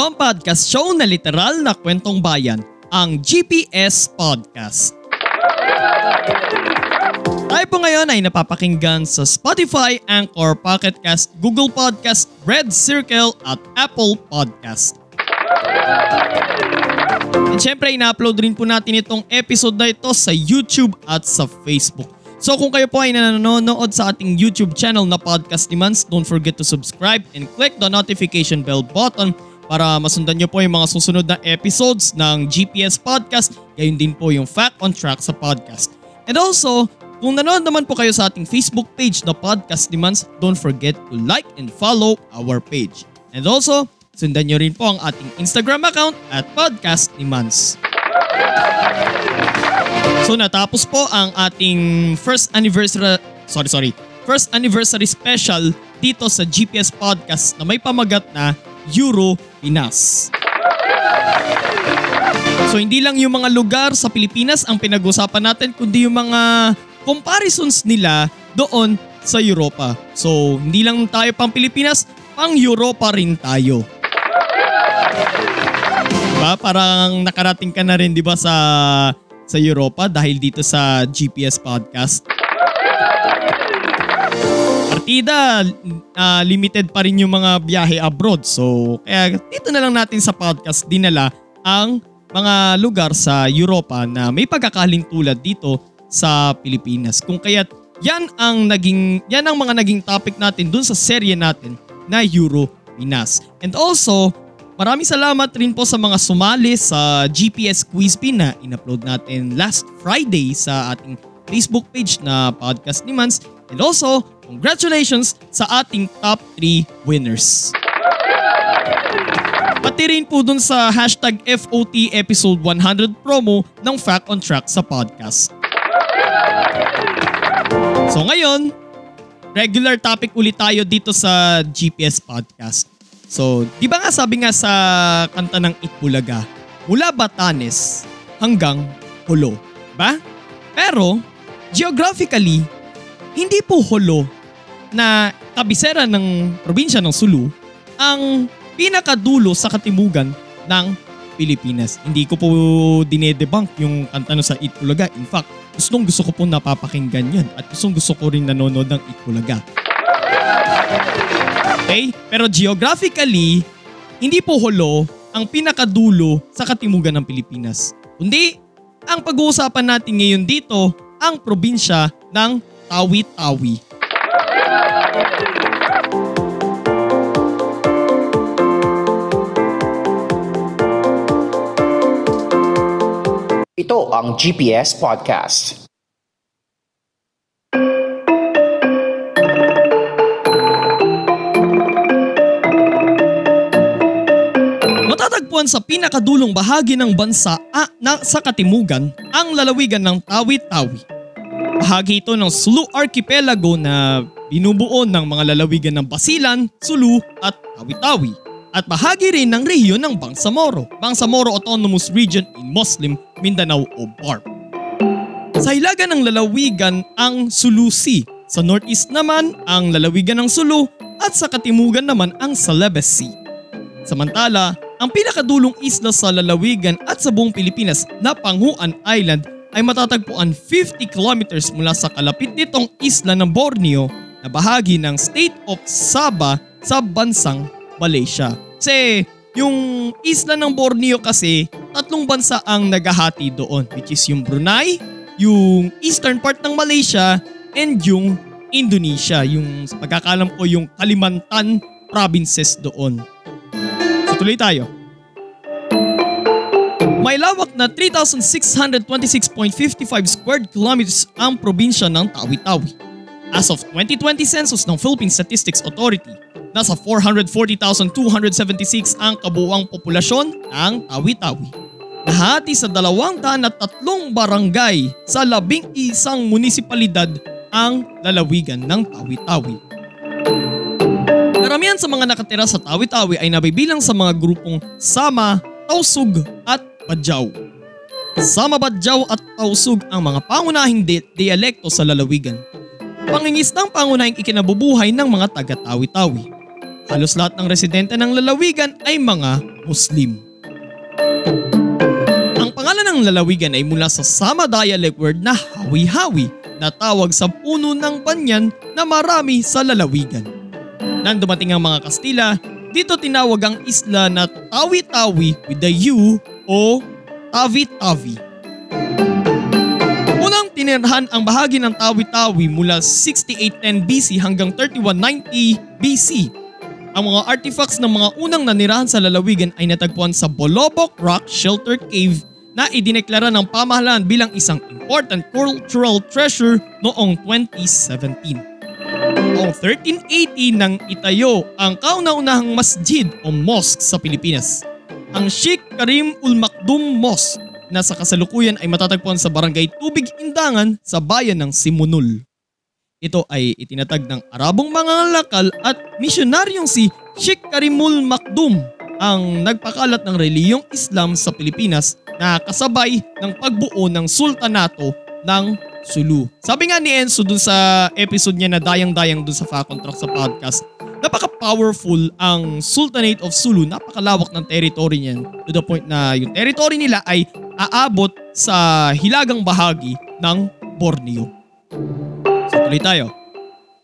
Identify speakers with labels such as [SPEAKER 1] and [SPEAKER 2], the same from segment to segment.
[SPEAKER 1] Ito ang podcast show na literal na kwentong bayan, ang GPS Podcast. Tayo po ngayon ay napapakinggan sa Spotify, Anchor, Pocket Cast, Google Podcast, Red Circle at Apple Podcast. At syempre, ina-upload rin po natin itong episode na ito sa YouTube at sa Facebook. So kung kayo po ay nanonood sa ating YouTube channel na Podcast Demands, don't forget to subscribe and click the notification bell button para masundan nyo po yung mga susunod na episodes ng GPS Podcast. Gayon din po yung Fact on Track sa podcast. And also, kung nanonood naman po kayo sa ating Facebook page na Podcast Demands, don't forget to like and follow our page. And also, sundan nyo rin po ang ating Instagram account at Podcast Demands. So natapos po ang ating first anniversary, sorry sorry, first anniversary special dito sa GPS Podcast na may pamagat na Euro Pinas. So hindi lang yung mga lugar sa Pilipinas ang pinag-usapan natin kundi yung mga comparisons nila doon sa Europa. So hindi lang tayo pang Pilipinas, pang Europa rin tayo. Diba? Parang nakarating ka na rin 'di ba sa sa Europa dahil dito sa GPS podcast. Partida, ah, limited pa rin yung mga biyahe abroad. So, kaya dito na lang natin sa podcast dinala ang mga lugar sa Europa na may pagkakalin tulad dito sa Pilipinas. Kung kaya't yan ang naging yan ang mga naging topic natin dun sa serye natin na Euro Pinas. And also, maraming salamat rin po sa mga sumali sa GPS Quiz Pin na in-upload natin last Friday sa ating Facebook page na Podcast ni Mans. And also, congratulations sa ating top 3 winners. Pati rin po dun sa hashtag FOT episode 100 promo ng Fact on Track sa podcast. So ngayon, regular topic ulit tayo dito sa GPS podcast. So, di ba nga sabi nga sa kanta ng Itbulaga, mula Batanes hanggang Holo, ba? Pero, geographically, hindi po Holo na kabisera ng probinsya ng Sulu ang pinakadulo sa katimugan ng Pilipinas. Hindi ko po dinedebunk yung kanta no sa Itbulaga. In fact, gustong gusto ko po napapakinggan yan at gustong gusto ko rin nanonood ng Itbulaga. Okay? Pero geographically, hindi po Holo ang pinakadulo sa katimugan ng Pilipinas. Kundi, ang pag-uusapan natin ngayon dito, ang probinsya ng Tawi-Tawi.
[SPEAKER 2] Ito ang GPS Podcast.
[SPEAKER 1] Matatagpuan sa pinakadulong bahagi ng bansa ah, na, sa Katimugan ang lalawigan ng Tawi-Tawi. Bahagi ito ng Sulu Archipelago na binubuo ng mga lalawigan ng Basilan, Sulu at Tawi-Tawi at bahagi rin ng rehiyon ng Bangsamoro, Bangsamoro Autonomous Region in Muslim Mindanao o BARP. Sa hilaga ng lalawigan ang Sulu Sea, sa northeast naman ang lalawigan ng Sulu at sa katimugan naman ang Celebes Sea. Samantala, ang pinakadulong isla sa lalawigan at sa buong Pilipinas na Panguan Island ay matatagpuan 50 kilometers mula sa kalapit nitong isla ng Borneo na bahagi ng State of Sabah sa bansang Malaysia. Kasi yung isla ng Borneo kasi tatlong bansa ang nagahati doon which is yung Brunei, yung eastern part ng Malaysia and yung Indonesia. Yung pagkakalam ko yung Kalimantan provinces doon. So tuloy tayo. May lawak na 3,626.55 square kilometers ang probinsya ng Tawi-Tawi. As of 2020 census ng Philippine Statistics Authority, Nasa 440,276 ang kabuuang populasyon ng Tawi-Tawi. Nahati sa dalawang daan at tatlong barangay sa labing isang munisipalidad ang lalawigan ng Tawi-Tawi. Karamihan sa mga nakatira sa Tawi-Tawi ay nabibilang sa mga grupong Sama, Tausug at Badyaw. Sama Badyaw at Tausug ang mga pangunahing di- dialekto sa lalawigan. Pangingisdang pangunahing ikinabubuhay ng mga taga-Tawi-Tawi. Halos lahat ng residente ng lalawigan ay mga Muslim. Ang pangalan ng lalawigan ay mula sa Sama dialect word na hawi-hawi na tawag sa puno ng banyan na marami sa lalawigan. Nang dumating ang mga Kastila, dito tinawag ang isla na Tawi-Tawi with the U o Tavi-Tavi. Tinirhan ang bahagi ng Tawi-Tawi mula 6810 BC hanggang 3190 BC. Ang mga artifacts ng mga unang nanirahan sa lalawigan ay natagpuan sa Bolobok Rock Shelter Cave na idineklara ng pamahalaan bilang isang important cultural treasure noong 2017. Noong 1380 nang itayo ang kauna-unahang masjid o mosque sa Pilipinas. Ang Sheikh Karim Ul Makdum Mosque na sa kasalukuyan ay matatagpuan sa barangay Tubig Indangan sa bayan ng Simunul. Ito ay itinatag ng Arabong mga lakal at misyonaryong si Sheikh Karimul Makdum ang nagpakalat ng reliyong Islam sa Pilipinas na kasabay ng pagbuo ng sultanato ng Sulu. Sabi nga ni Enzo dun sa episode niya na dayang-dayang dun sa Truck sa podcast, napaka-powerful ang Sultanate of Sulu. Napakalawak ng territory niyan to the point na yung territory nila ay aabot sa hilagang bahagi ng Borneo. So tuloy tayo.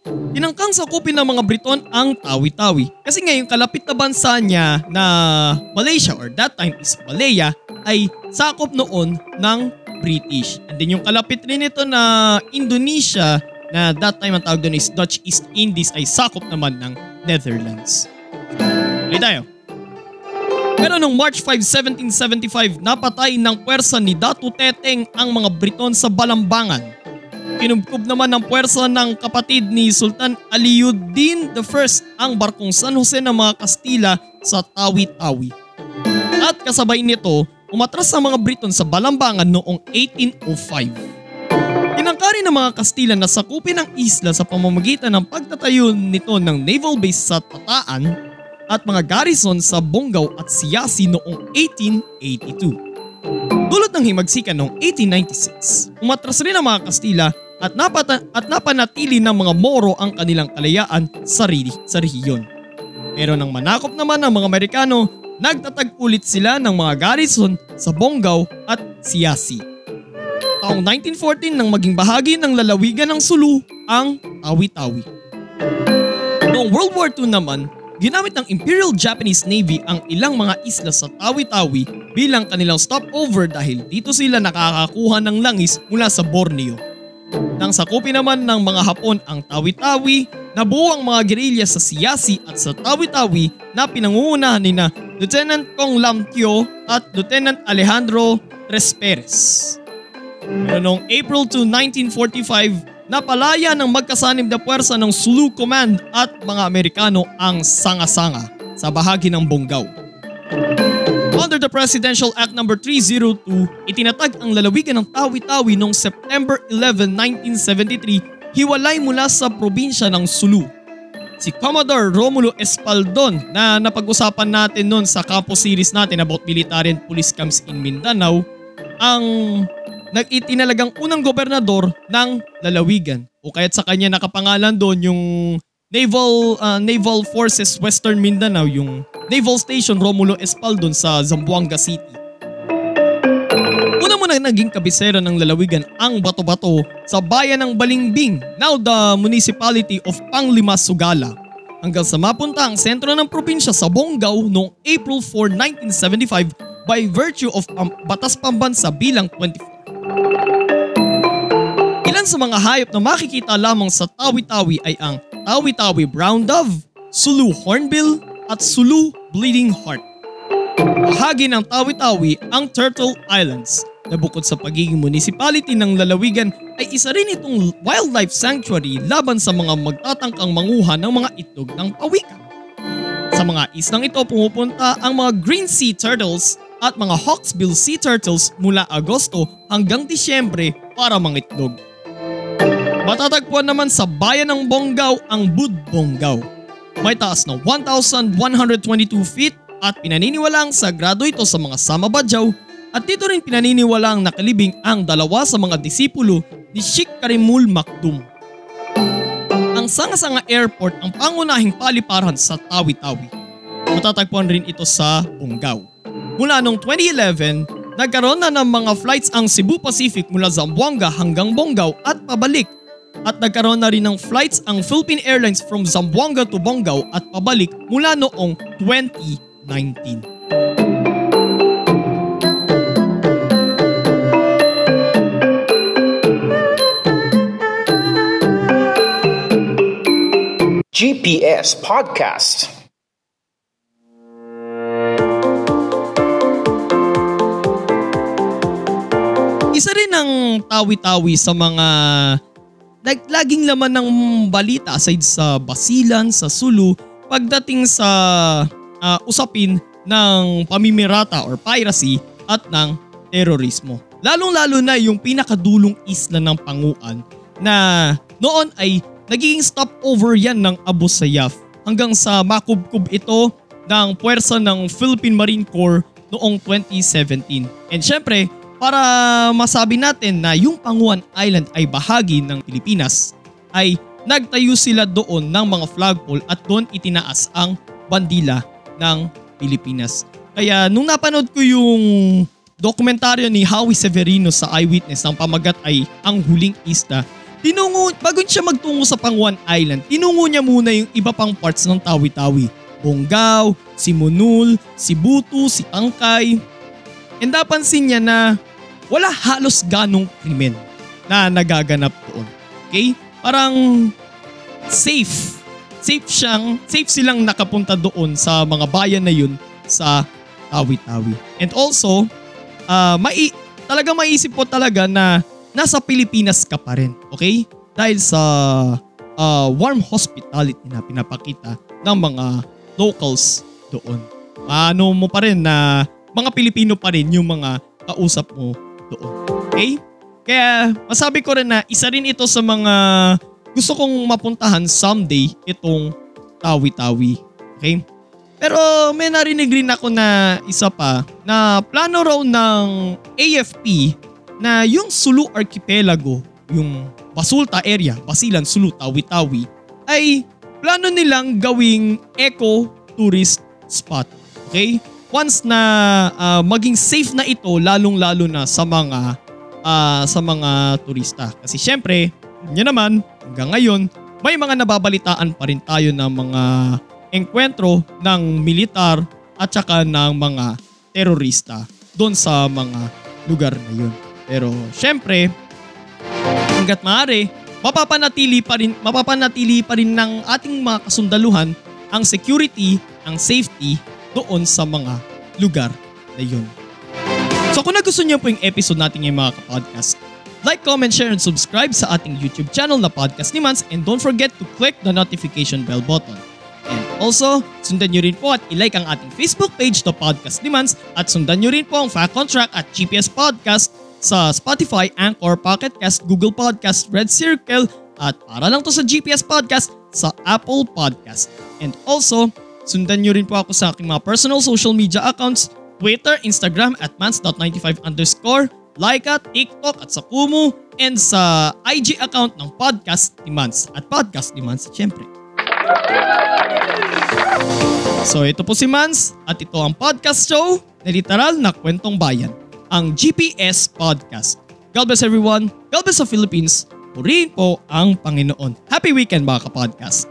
[SPEAKER 1] Tinangkang sakupin ng mga Briton ang Tawi-Tawi kasi ngayon kalapit na bansa niya na Malaysia or that time is Malaya ay sakop noon ng British. And then yung kalapit rin ito na Indonesia na that time ang tawag doon is Dutch East Indies ay sakop naman ng Netherlands. Tuloy tayo. Pero noong March 5, 1775, napatay ng puwersa ni Datu Teteng ang mga Briton sa Balambangan. Kinubkob naman ng puwersa ng kapatid ni Sultan Aliuddin I ang barkong San Jose ng mga Kastila sa Tawi-Tawi. At kasabay nito, umatras ang mga Briton sa Balambangan noong 1805. Tinangkari ng mga Kastila na sakupin ang isla sa pamamagitan ng pagtatayo nito ng naval base sa Tataan at mga garrison sa Bonggao at Siyasi noong 1882. Dulot ng himagsikan noong 1896, umatras rin ang mga Kastila at, napata- at napanatili ng mga Moro ang kanilang kalayaan sa, ri- sa rehiyon. Pero nang manakop naman ng mga Amerikano, nagtatag ulit sila ng mga garrison sa Bonggao at Siyasi. Taong 1914 nang maging bahagi ng lalawigan ng Sulu ang Tawi-Tawi. Noong World War II naman, ginamit ng Imperial Japanese Navy ang ilang mga isla sa Tawi-Tawi bilang kanilang stopover dahil dito sila nakakakuha ng langis mula sa Borneo. Nang sakupin naman ng mga Hapon ang Tawi-Tawi, nabuo ang mga gerilya sa Siyasi at sa Tawi-Tawi na pinangungunahan ni na Lieutenant Kong Lam Tio at Lieutenant Alejandro Tres Perez. Pero noong April 2, 1945, napalaya ng magkasanib na puwersa ng Sulu Command at mga Amerikano ang Sanga-Sanga sa bahagi ng Bonggao. Under the Presidential Act No. 302, itinatag ang lalawigan ng Tawi-Tawi noong September 11, 1973, hiwalay mula sa probinsya ng Sulu. Si Commodore Romulo Espaldon na napag-usapan natin noon sa campus series natin about military and police camps in Mindanao, ang nag-itinalagang unang gobernador ng lalawigan o kaya't sa kanya nakapangalan doon yung Naval uh, Naval Forces Western Mindanao yung Naval Station Romulo Espaldon sa Zamboanga City. Una muna naging kabisera ng lalawigan ang Bato-Bato sa bayan ng Balingbing, now the municipality of Panglima Sugala. Hanggang sa mapunta ang sentro ng probinsya sa Bonggao noong April 4, 1975 by virtue of um, Batas Pambansa bilang 24. Ilan sa mga hayop na makikita lamang sa Tawi-Tawi ay ang Tawi-Tawi Brown Dove, Sulu Hornbill at Sulu Bleeding Heart. Bahagi ng Tawi-Tawi ang Turtle Islands na bukod sa pagiging municipality ng lalawigan ay isa rin itong wildlife sanctuary laban sa mga magtatangkang manguha ng mga itlog ng pawikan. mga islang ito pumupunta ang mga green sea turtles at mga hawksbill sea turtles mula Agosto hanggang Disyembre para mangitlog. Matatagpuan naman sa bayan ng Bonggao ang Budbonggao. May taas na 1,122 feet at pinaniniwalaang sagrado ito sa mga Sama Badyaw at dito rin pinaniniwalaang nakalibing ang dalawa sa mga disipulo ni Sheikh Karimul Makdum. Ang Sanga-Sanga Airport ang pangunahing paliparan sa Tawi-Tawi. Matatagpuan rin ito sa Bonggao. Mula noong 2011, nagkaroon na ng mga flights ang Cebu Pacific mula Zamboanga hanggang Bonggao at pabalik at nagkaroon na rin ng flights ang Philippine Airlines from Zamboanga to Bonggao at pabalik mula noong 2019.
[SPEAKER 2] GPS Podcast.
[SPEAKER 1] Isa rin ang tawi-tawi sa mga like, laging laman ng balita aside sa basilan, sa sulu, pagdating sa uh, usapin ng pamimirata or piracy at ng terorismo. Lalong-lalo na yung pinakadulong isla ng Panguan na noon ay nagiging stopover yan ng Abu Sayyaf hanggang sa makubkub ito ng puwersa ng Philippine Marine Corps noong 2017. And syempre, para masabi natin na yung Panguan Island ay bahagi ng Pilipinas, ay nagtayo sila doon ng mga flagpole at doon itinaas ang bandila ng Pilipinas. Kaya nung napanood ko yung dokumentaryo ni Howie Severino sa Eyewitness ang pamagat ay Ang Huling Isla, tinungo, bago siya magtungo sa Panguan Island, tinungo niya muna yung iba pang parts ng Tawi-Tawi. Bonggao, Simunul, Sibutu, si Tangkay, And napansin niya na wala halos ganong krimen na nagaganap doon. Okay? Parang safe. Safe siyang, safe silang nakapunta doon sa mga bayan na yun sa Tawi-Tawi. And also, uh, mai, talaga maisip po talaga na nasa Pilipinas ka pa rin. Okay? Dahil sa uh, warm hospitality na pinapakita ng mga locals doon. Ano mo pa rin na mga Pilipino pa rin yung mga kausap mo doon. Okay? Kaya masabi ko rin na isa rin ito sa mga gusto kong mapuntahan someday itong Tawi-Tawi. Okay? Pero may narinig rin ako na isa pa na plano raw ng AFP na yung Sulu Archipelago, yung Basulta area, Basilan, Sulu, Tawi-Tawi, ay plano nilang gawing eco-tourist spot. Okay? Once na uh, maging safe na ito lalong-lalo na sa mga uh, sa mga turista. Kasi syempre, niya naman hanggang ngayon may mga nababalitaan pa rin tayo ng mga engkwentro ng militar at saka ng mga terorista doon sa mga lugar na yun. Pero syempre, hanggat maaari, mapapanatili pa rin mapapanatili pa rin ng ating mga kasundaluhan ang security, ang safety doon sa mga lugar na yun. So kung nagustuhan niyo po yung episode natin ngayon mga kapodcast, like, comment, share, and subscribe sa ating YouTube channel na Podcast ni Mans and don't forget to click the notification bell button. And also, sundan nyo rin po at ilike ang ating Facebook page to Podcast ni Mans at sundan nyo rin po ang Fact on Track at GPS Podcast sa Spotify, Anchor, Pocket Cast, Google Podcast, Red Circle at para lang to sa GPS Podcast sa Apple Podcast. And also, Sundan nyo rin po ako sa aking mga personal social media accounts, Twitter, Instagram at mans.95 underscore, Laika, TikTok at sa Kumu, and sa IG account ng Podcast ni Mans at Podcast ni Mans syempre. So ito po si Mans at ito ang podcast show na literal na kwentong bayan, ang GPS Podcast. God bless everyone, God bless the Philippines, purihin po ang Panginoon. Happy weekend mga kapodcast!